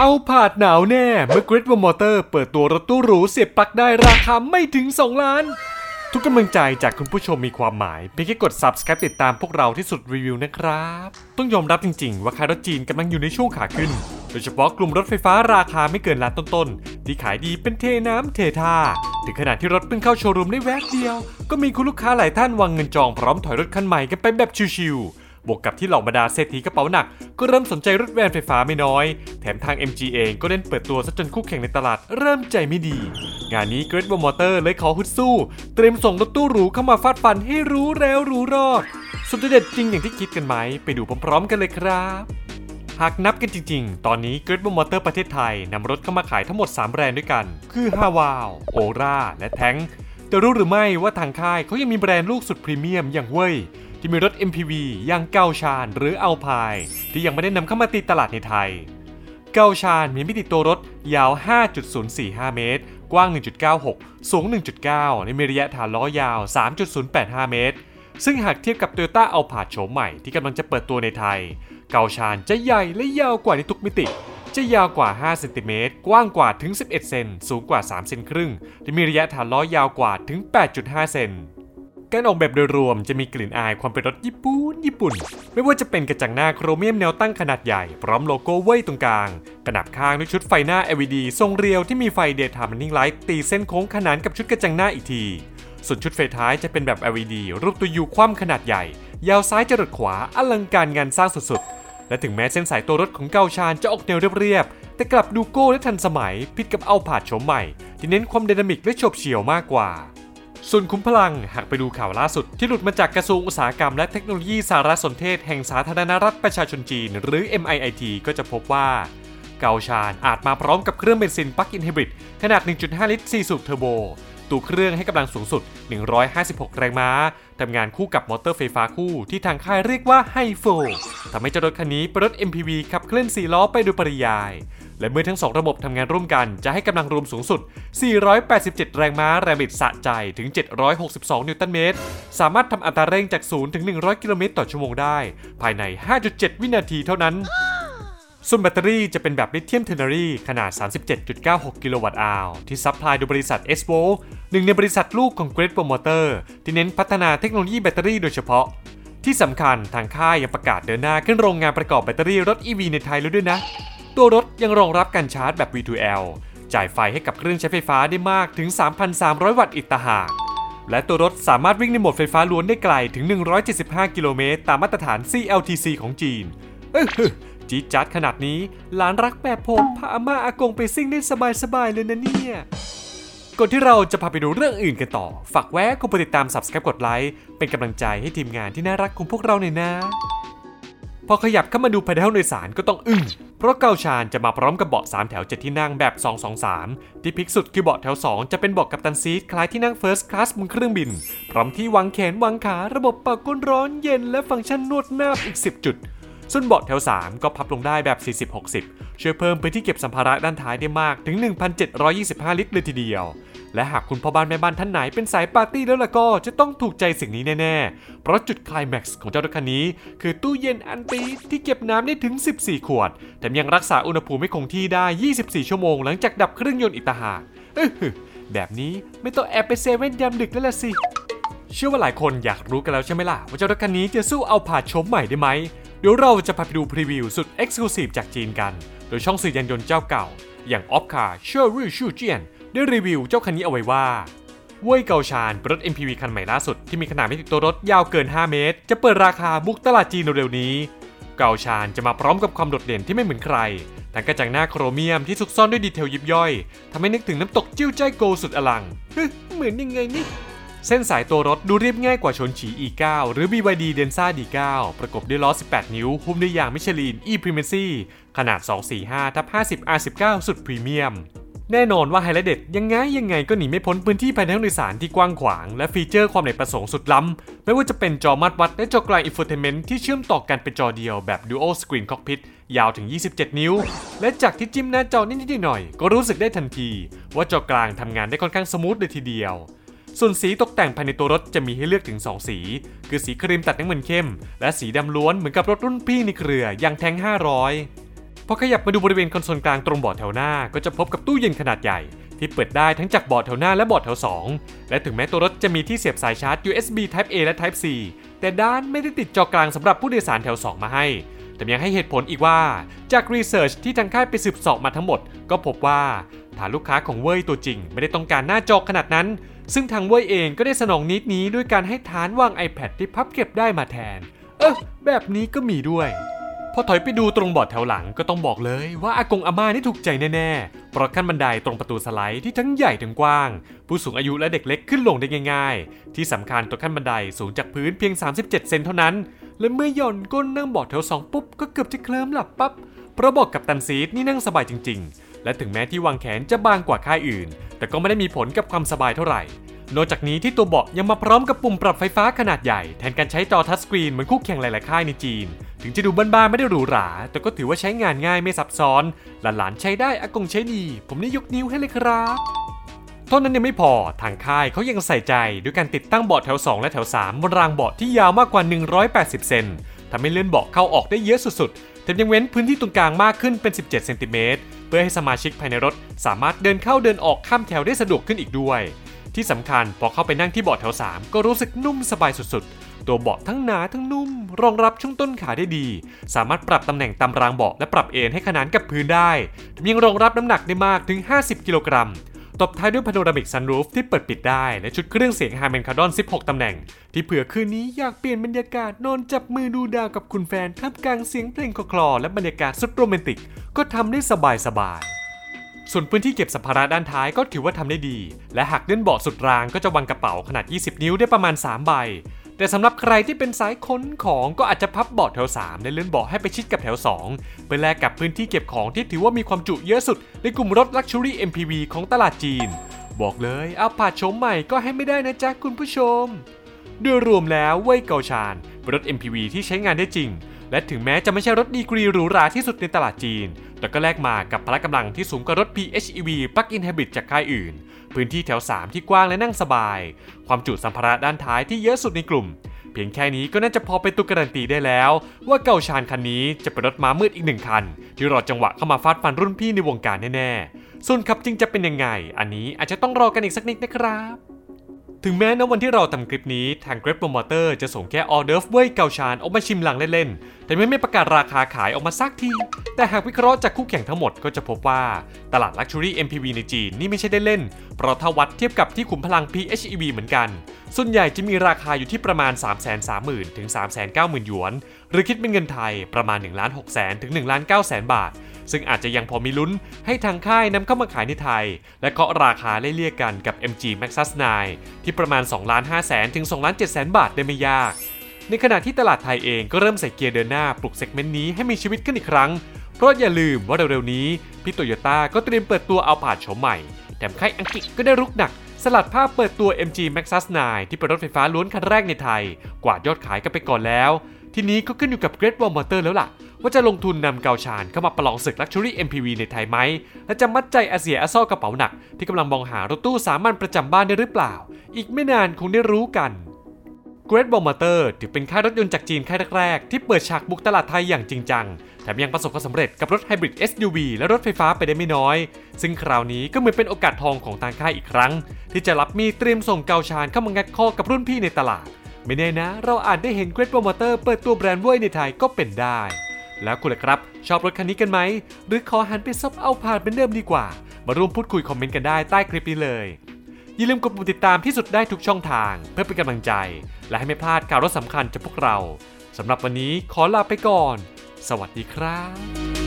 เอาผาดหนาวแน่เมื่อ Great Wall Motor เปิดตัวรถตู้หรูเสียบปลั๊กได้ราคาไม่ถึง 2 ล้าน ทุกกำลังใจจากคุณผู้ชมมีความหมายเพียงแค่กด subscribe ติดตามพวกเราที่สุดรีวิวนะครับ ต้องยอมรับจริงๆ ว่าค่ายรถจีนกำลังอยู่ในช่วงขาขึ้น โดยเฉพาะกลุ่มรถไฟฟ้าราคาไม่เกินล้านต้นๆ ที่ขายดีเป็นเทน้ำเทท่า ถึงขนาดที่รถเพิ่งเข้าโชว์รูมได้แวบเดียว ก็มีคุณลูกค้าหลายท่านวางเงินจองพร้อมถอยรถคันใหม่กันไปแบบชิวๆ บวกกับที่เหล่าบรรดาเศรษฐีกระเป๋าหนัก ก็เริ่มสนใจรถแวนไฟฟ้าไม่น้อย แถมทาง MG เองก็เล่นเปิดตัวซะจนคู่แข่งในตลาดเริ่มใจไม่ดี งานนี้ Great Wall Motor เลยขอฮึดสู้ เตรียมส่งรถตู้หรูเข้ามาฟาดฟันให้รู้แล้วรู้รอด สุดเด็ดจริงอย่างที่คิดกันไหม ไปดูพร้อมๆกันเลยครับหากนับกันจริงๆ ตอนนี้ Great Wall Motor ประเทศไทยนำรถเข้ามาขายทั้งหมด 3 แบรนด์ด้วยกัน คือ h a w a l o r a และแทงแต่รู้หรือไม่ว่าทางค่ายเขายังมีแบรนด์ลูกสุดพรีเมียมอย่างเว่ย ที่มีรถ MPV อย่างเกาชานหรืออัลพายที่ยังไม่ได้นำเข้ามาตีตลาดในไทย เกาชานมีมิติตัวรถยาว 5.045 เมตร กว้าง 1.96 สูง 1.9 และมีระยะฐานล้อยาว 3.085 เมตร ซึ่งหากเทียบกับ Toyota a l p a โฉมใหม่ที่กำลังจะเปิดตัวในไทย เกาชานจะใหญ่และยาวกว่าในทุกมิติจะยาวกว่า 5 เซนติเมตร กว้างกว่าถึง 11 เซน สูงกว่า 3 เซนครึ่ง และมีระยะฐานล้อยาวกว่าถึง 8.5 เซน การออกแบบโดยรวมจะมีกลิ่นอายความเป็นรถญี่ปุ่นญี่ปุ่น ไม่ว่าจะเป็นกระจังหน้าโครเมียมแนวตั้งขนาดใหญ่ พร้อมโลโก้เว่ยตรงกลาง ประกบข้างด้วยชุดไฟหน้า LED ทรงเรียวที่มีไฟ Daytime Running Light ตีเส้นโค้งขนานกับชุดกระจังหน้าอีกที ส่วนชุดไฟท้ายจะเป็นแบบ LED รูปตัวยูคว่ำขนาดใหญ่ ยาวซ้ายจรดขวาอลังการงานสร้างสุดๆและถึงแม้เส้นสายตัวรถของเกาชานจะออกแนวเรียบๆ แต่กลับดูโก้และทันสมัย ผิดกับ Alphard โฉมใหม่ ที่เน้นความ dynamic และโฉบเฉี่ยวมากกว่า ส่วนขุมพลังหากไปดูข่าวล่าสุด ที่หลุดมาจากกระทรวงอุตสาหกรรมและเทคโนโลยีสารสนเทศแห่งสาธารณรัฐประชาชนจีน หรือ MIIT ก็จะพบว่า เกาชานอาจมาพร้อมกับเครื่องเบนซินปลั๊กอินไฮบริดขนาด 1.5 ลิตร 4 สูบเทอร์โบตัวเครื่องให้กำลังสูงสุด 156 แรงม้า ทำงานคู่กับมอเตอร์ไฟฟ้าคู่ที่ทางค่ายเรียกว่าไฮโฟทำให้เจ้ารถคันนี้เป็นรถ MPV ขับเคลื่อน4ล้อไปโดยปริยาย และเมื่อทั้ง 2 ระบบทำงานร่วมกันจะให้กำลังรวมสูงสุด 487 แรงม้าแรงบิดสะใจถึง 762 นิวตันเมตร สามารถทำอัตราเร่งจาก 0 ถึง 100 กิโลเมตรต่อชั่วโมงได้ ภายใน 5.7 วินาทีเท่านั้น ส่วนแบตเตอรี่จะเป็นแบบลิเธียม ternary ขนาด 37.96 กิโลวัตต์อาวที่ซัพพลายโดยบริษัท SVOLT หนึ่งในบริษัทลูกของ Great Wall Motor ที่เน้นพัฒนาเทคโนโลยีแบตเตอรี่โดยเฉพาะที่สำคัญทางค่ายยังประกาศเดินหน้าขึ้นโรงงานประกอบแบตเตอรี่รถ EV ในไทยแล้วด้วยนะ ตัวรถยังรองรับการชาร์จแบบ V2L จ่ายไฟให้กับเครื่องใช้ไฟฟ้าได้มากถึง 3,300 วัตต์อีกต่างหาก และตัวรถสามารถวิ่งในโหมดไฟฟ้าล้วนได้ไกลถึง 175 กิโลเมตรตามมาตรฐาน CLTC ของจีน เออจี๊ดจัดขนาดนี้หลานรักแบบผมพาอาม่าอากงไปซิ่งได้สบายๆเลยนะเนี่ยก่อนที่เราจะพาไปดูเรื่องอื่นกันต่อ ฝากแวะกดติดตาม subscribe กดไลค์ เป็นกำลังใจให้ทีมงานที่น่ารักของพวกเราหน่อยนะ พอขยับเข้ามาดูภายในห้องโดยสารก็ต้องอึ้ง เพราะเกาชานจะมาพร้อมกับเบาะ 3 แถว 7 ที่นั่งแบบ 223 ที่ peak สุดคือเบาะแถว 2 จะเป็นเบาะ captain seat คล้ายที่นั่ง first class บนเครื่องบิน พร้อมที่วางแขนวางขาระบบปรับก้นร้อนเย็นและฟังก์ชันนวดหน้าอีก 10 จุด ส่วนเบาะแถว 3 ก็พับลงได้แบบ 40-60 ช่วยเพิ่มพื้นที่เก็บสัมภาระด้านท้ายได้มากถึง 1,725 ลิตรเลยทีเดียว และหากคุณพ่อบ้านแม่บ้านท่านไหนเป็นสายปาร์ตี้แล้วล่ะก็จะต้องถูกใจสิ่งนี้แน่ ๆ เพราะจุดคลแม็กซ์ของเจ้ารถคันนี้ คือตู้เย็นอันตีที่เก็บน้ำได้ถึง 14 ขวด แถมยังรักษาอุณหภูมิให้คงที่ได้ 24 ชั่วโมงหลังจากดับเครื่องยนต์อีกต่างหากแบบนี้ไม่ต้องแอบไปเซเว่นยามดึกแล้วล่ะสิเชื่อว่าหลายคนอยากรู้กันแล้วใช่ไหมล่ะว่าเจ้ารถคันนี้จะสู้เอาผ่าชมใหม่ได้ไหม เดี๋ยวเราจะพาไปดูพรีวิวสุด Exclusive จากจีนกัน โดยช่องสื่อยานยนต์เจ้าเก่า อย่าง o f c a r เชอร์รี่ชูเจียนได้รีวิวเจ้าคันนี้เอาไว้ว่าเว่ยเกาชานรถ MPV คันใหม่ล่าสุดที่มีขนาดไมิติดตัวรถยาวเกิน 5 เมตร จะเปิดราคาบุกตลาดจีนเร็วๆนี้ เกาชานจะมาพร้อมกับความโดดเด่นที่ไม่เหมือนใคร ทั้งกระจังหน้าโครเมียมที่ซุกซ่อนด้วย detail ยิบย่อยทำให้นึกถึงน้ำตกจิ่วจ้ายโกวสุดอลังเฮ้ยเหมือนยังไงนี่ เส้นสายตัวรถดูเรียบง่ายกว่าชนฉี E9 หรือ BYD Denza D9 ประกบด้วยล้อ 18 นิ้ว หุ้มด้วยยางมิชลิน e p r i m a c y ขนาด 245ทับ50 R19 สุดพรีเมียม แน่นอนว่าไฮไลท์เด็ดยังไงยังไงก็หนีไม่พ้นพื้นที่ภายในห้องโดยสารที่กว้างขวาง และฟีเจอร์ความเนกประสงค์สุดล้ำ ไม่ว่าจะเป็นจอมาตรวัดและจอกลาง infotainment ที่เชื่อมต่อกันเป็นจอเดียวแบบ Dual Screen Cockpit ยาวถึง 27 นิ้ว และจากที่จิ้มหน้าจอนิดๆหน่อยๆก็รู้สึกได้ทันที ว่าจอกลางทำงานได้ค่อนข้าง smooth เลยทีเดียว ส่วนสีตกแต่งภายในตัวรถจะมีให้เลือกถึง 2 สี คือสีครีมตัดน้ำเงินเข้ม และสีดำล้วนเหมือนกับรถรุ่นพี่ในเครืออย่างแทง 500 พอขยับมาดูบริเวณคอนโซลกลางตรงเบาะแถวหน้า ก็จะพบกับตู้เย็นขนาดใหญ่ ที่เปิดได้ทั้งจากเบาะแถวหน้าและเบาะแถว 2 และถึงแม้ตัวรถจะมีที่เสียบสายชาร์จ USB Type A และ Type C แต่ด้านไม่ได้ติดจอกลางสำหรับผู้โดยสารแถว 2 มาให้แต่ยังให้เหตุผลอีกว่า จากรีเสิร์ชที่ทางค่ายไปสืบสอบมาทั้งหมด ก็พบว่า ฐานลูกค้าของเว่ยตัวจริง ไม่ได้ต้องการหน้าจอขนาดนั้น ซึ่งทางเว่ยเองก็ได้สนองนิดนี้ด้วยการให้ฐานวาง iPad ที่พับเก็บได้มาแทน เออแบบนี้ก็มีด้วยพอถอยไปดูตรงบอร์ดแถวหลังก็ต้องบอกเลยว่าอากงอาม่านี่ถูกใจแน่ๆ เพราะขั้นบันไดตรงประตูสไลด์ที่ทั้งใหญ่ทั้งกว้าง ผู้สูงอายุและเด็กเล็กขึ้นลงได้ง่าย ๆ ที่สำคัญตัวขั้นบันไดสูงจากพื้นเพียง 37 เซนเท่านั้น และเมื่อหย่อนก้นนั่งบอร์ดแถวสองปุ๊บ ก็เกือบจะเคลิ้มหลับปั๊บเพราะบอกกับตันซีดนี่นั่งสบายจริง ๆ และถึงแม้ที่วางแขนจะบางกว่าค่ายอื่น แต่ก็ไม่ได้มีผลกับความสบายเท่าไหร่ นอกจากนี้ที่ตัวเบาะยังมาพร้อมกับปุ่มปรับไฟฟ้าขนาดใหญ่ แทนการใช้จอทัชสกรีนเหมือนคู่แข่งหลายๆค่ายในจีน ถึงจะดูบ้านๆไม่ได้หรูหรา แต่ก็ถือว่าใช้งานง่ายไม่ซับซ้อน หลานๆใช้ได้อากงใช้ดี ผมนี่ยกนิ้วให้เลยครับเท่านั้นยังไม่พอทางค่ายเขายังใส่ใจด้วยการติดตั้งเบาะแถว 2 และแถว 3 บนรางเบาะที่ยาวมากกว่า 180 เซน ทำให้เลื่อนเบาะเข้าออกได้เยอะสุดๆแถมยังเว้นพื้นที่ตรงกลางมากขึ้นเป็น 17 เซนติเมตร เพื่อให้สมาชิกภายในรถสามารถเดินเข้าเดินออกข้ามแถวได้สะดวกขึ้นอีกด้วย ที่สำคัญพอเข้าไปนั่งที่เบาะแถว 3 ก็รู้สึกนุ่มสบายสุดๆ ตัวเบาะทั้งหนาทั้งนุ่ม รองรับช่วงต้นขาได้ดี สามารถปรับตำแหน่งตามรางเบาะและปรับเอนให้ขนานกับพื้นได้ยังรองรับน้ำหนักได้มากถึง 50 กิโลกรัม ตบท้ายด้วย panoramic sunroof ที่เปิดปิดได้ และชุดเครื่องเสียง Harman Kardon 16 ตำแหน่ง ที่เผื่อคืนนี้อยากเปลี่ยนบรรยากาศนอนจับมือดูดาวกับคุณแฟนท่ามกลางเสียงเพลงคลอๆและบรรยากาศสุดโรแมนติก ก็ทำได้สบายๆส่วนพื้นที่เก็บสัมภาระด้านท้ายก็ถือว่าทำได้ดี และหากเลื่อนเบาะสุดรางก็จะวางกระเป๋าขนาด 20 นิ้วได้ประมาณ 3 ใบ แต่สำหรับใครที่เป็นสายค้นของก็อาจจะพับเบาะแถว 3 และเลื่อนเบาะให้ไปชิดกับแถว 2 เพื่อแลกกับพื้นที่เก็บของที่ถือว่ามีความจุเยอะสุด ในกลุ่มรถ Luxury MPV ของตลาดจีน บอกเลยเอาผาดโฉมใหม่ก็ให้ไม่ได้นะจ๊ะคุณผู้ชม โดยรวมแล้วเว่ยเกาชานรถ MPV ที่ใช้งานได้จริง และถึงแม้จะไม่ใช่รถดีกรีหรูหราที่สุดในตลาดจีน แต่ก็แลกมากับพละกำลังที่สูงกว่ารถ PHEV Plug-in Hybrid จากค่ายอื่น พื้นที่แถว 3 ที่กว้างและนั่งสบาย ความจุสัมภาระด้านท้ายที่เยอะสุดในกลุ่ม เพียงแค่นี้ก็น่าจะพอเป็นตัวการันตีได้แล้ว ว่าเกาชานคันนี้จะเป็นรถม้ามืดอีกหนึ่งคัน ที่รอจังหวะเข้ามาฟาดฟันรุ่นพี่ในวงการแน่ๆส่วนขับจริงจะเป็นยังไง อันนี้อาจจะต้องรอกันอีกสักนิดนะครับ ถึงแม้นะวันที่เราทำคลิปนี้ ทาง Grab Promoter จะส่งแค่ออเดอร์ฟเว่ยเกาชานออกมาชิมหลังเล่นๆ แต่ไม่ประกาศราคาขายออกมาสักที แต่หากวิเคราะห์จากคู่แข่งทั้งหมดก็จะพบว่าตลาด Luxury MPV ในจีนนี่ไม่ใช่ได้เล่น เพราะถ้าวัดเทียบกับที่ขุมพลัง PHEV เหมือนกัน ส่วนใหญ่จะมีราคาอยู่ที่ประมาณ 330,000ถึง390,000หยวน หรือคิดเป็นเงินไทยประมาณ1ล้าน6แสนถึง1ล้าน9แสนบาท ซึ่งอาจจะยังพอมีลุ้นให้ทางค่ายนำเข้ามาขายในไทย และเคาะราคาไล่เลี่ยกันกับ MG Maxus 9 ที่ประมาณ2ล้าน5แสนถึง2ล้าน7แสนบาทได้ไม่ยาก ในขณะที่ตลาดไทยเองก็เริ่มใส่เกียร์เดินหน้าปลุก segment นี้ให้มีชีวิตขึ้นอีกครั้ง เพราะอย่าลืมว่าเร็วๆนี้พี่โตโยต้าก็เตรียมเปิดตัวเอาผาดโฉมใหม่แถมค่ายอังกฤษก็ได้รุกหนักสลัดภาพเปิดตัว MG Maxus 9 ที่เป็นรถไฟฟ้าล้วนคันแรกในไทย กว่ายอดขายกันไปก่อนแล้ว ทีนี้ก็ขึ้นอยู่กับ Great Wall Motor แล้วล่ะ ว่าจะลงทุนนำเกาชานเข้ามาประลองศึก Luxury MPV ในไทยไหม และจะมัดใจอาเซียอาซ่อกระเป๋าหนัก ที่กำลังมองหารถตู้สามัญประจำบ้านได้หรือเปล่า อีกไม่นานคงได้รู้กัน Great Wall Motor ถือเป็นค่ายรถยนต์จากจีนค่ายแรกๆที่เปิดฉากบุกตลาดไทยอย่างจริงจังแถมยังประสบความสำเร็จกับรถไฮบริด SUV และรถไฟฟ้าไปได้ไม่น้อย ซึ่งคราวนี้ก็เหมือนเป็นโอกาสทองของทางค่ายอีกครั้ง ที่จะรับมีเตรียมส่งเกาชานเข้ามางัดข้อกับรุ่นพี่ในตลาด ไม่แน่นะ เราอาจได้เห็น Great Wall Motor เปิดตัวแบรนด์เว่ยในไทยก็เป็นได้ แล้วคุณล่ะครับ ชอบรถคันนี้กันไหม หรือขอหันไปซบเอาผ่านเป็นเดิมดีกว่า มาร่วมพูดคุยคอมเมนต์กันได้ใต้คลิปนี้เลย อย่าลืมกดปุ่มติดตามที่สุดได้ทุกช่องทาง เพื่อเป็นกำลังใจ และให้ไม่พลาดข่าวรถสำคัญจากพวกเราสำหรับวันนี้ขอลาไปก่อน สวัสดีครับ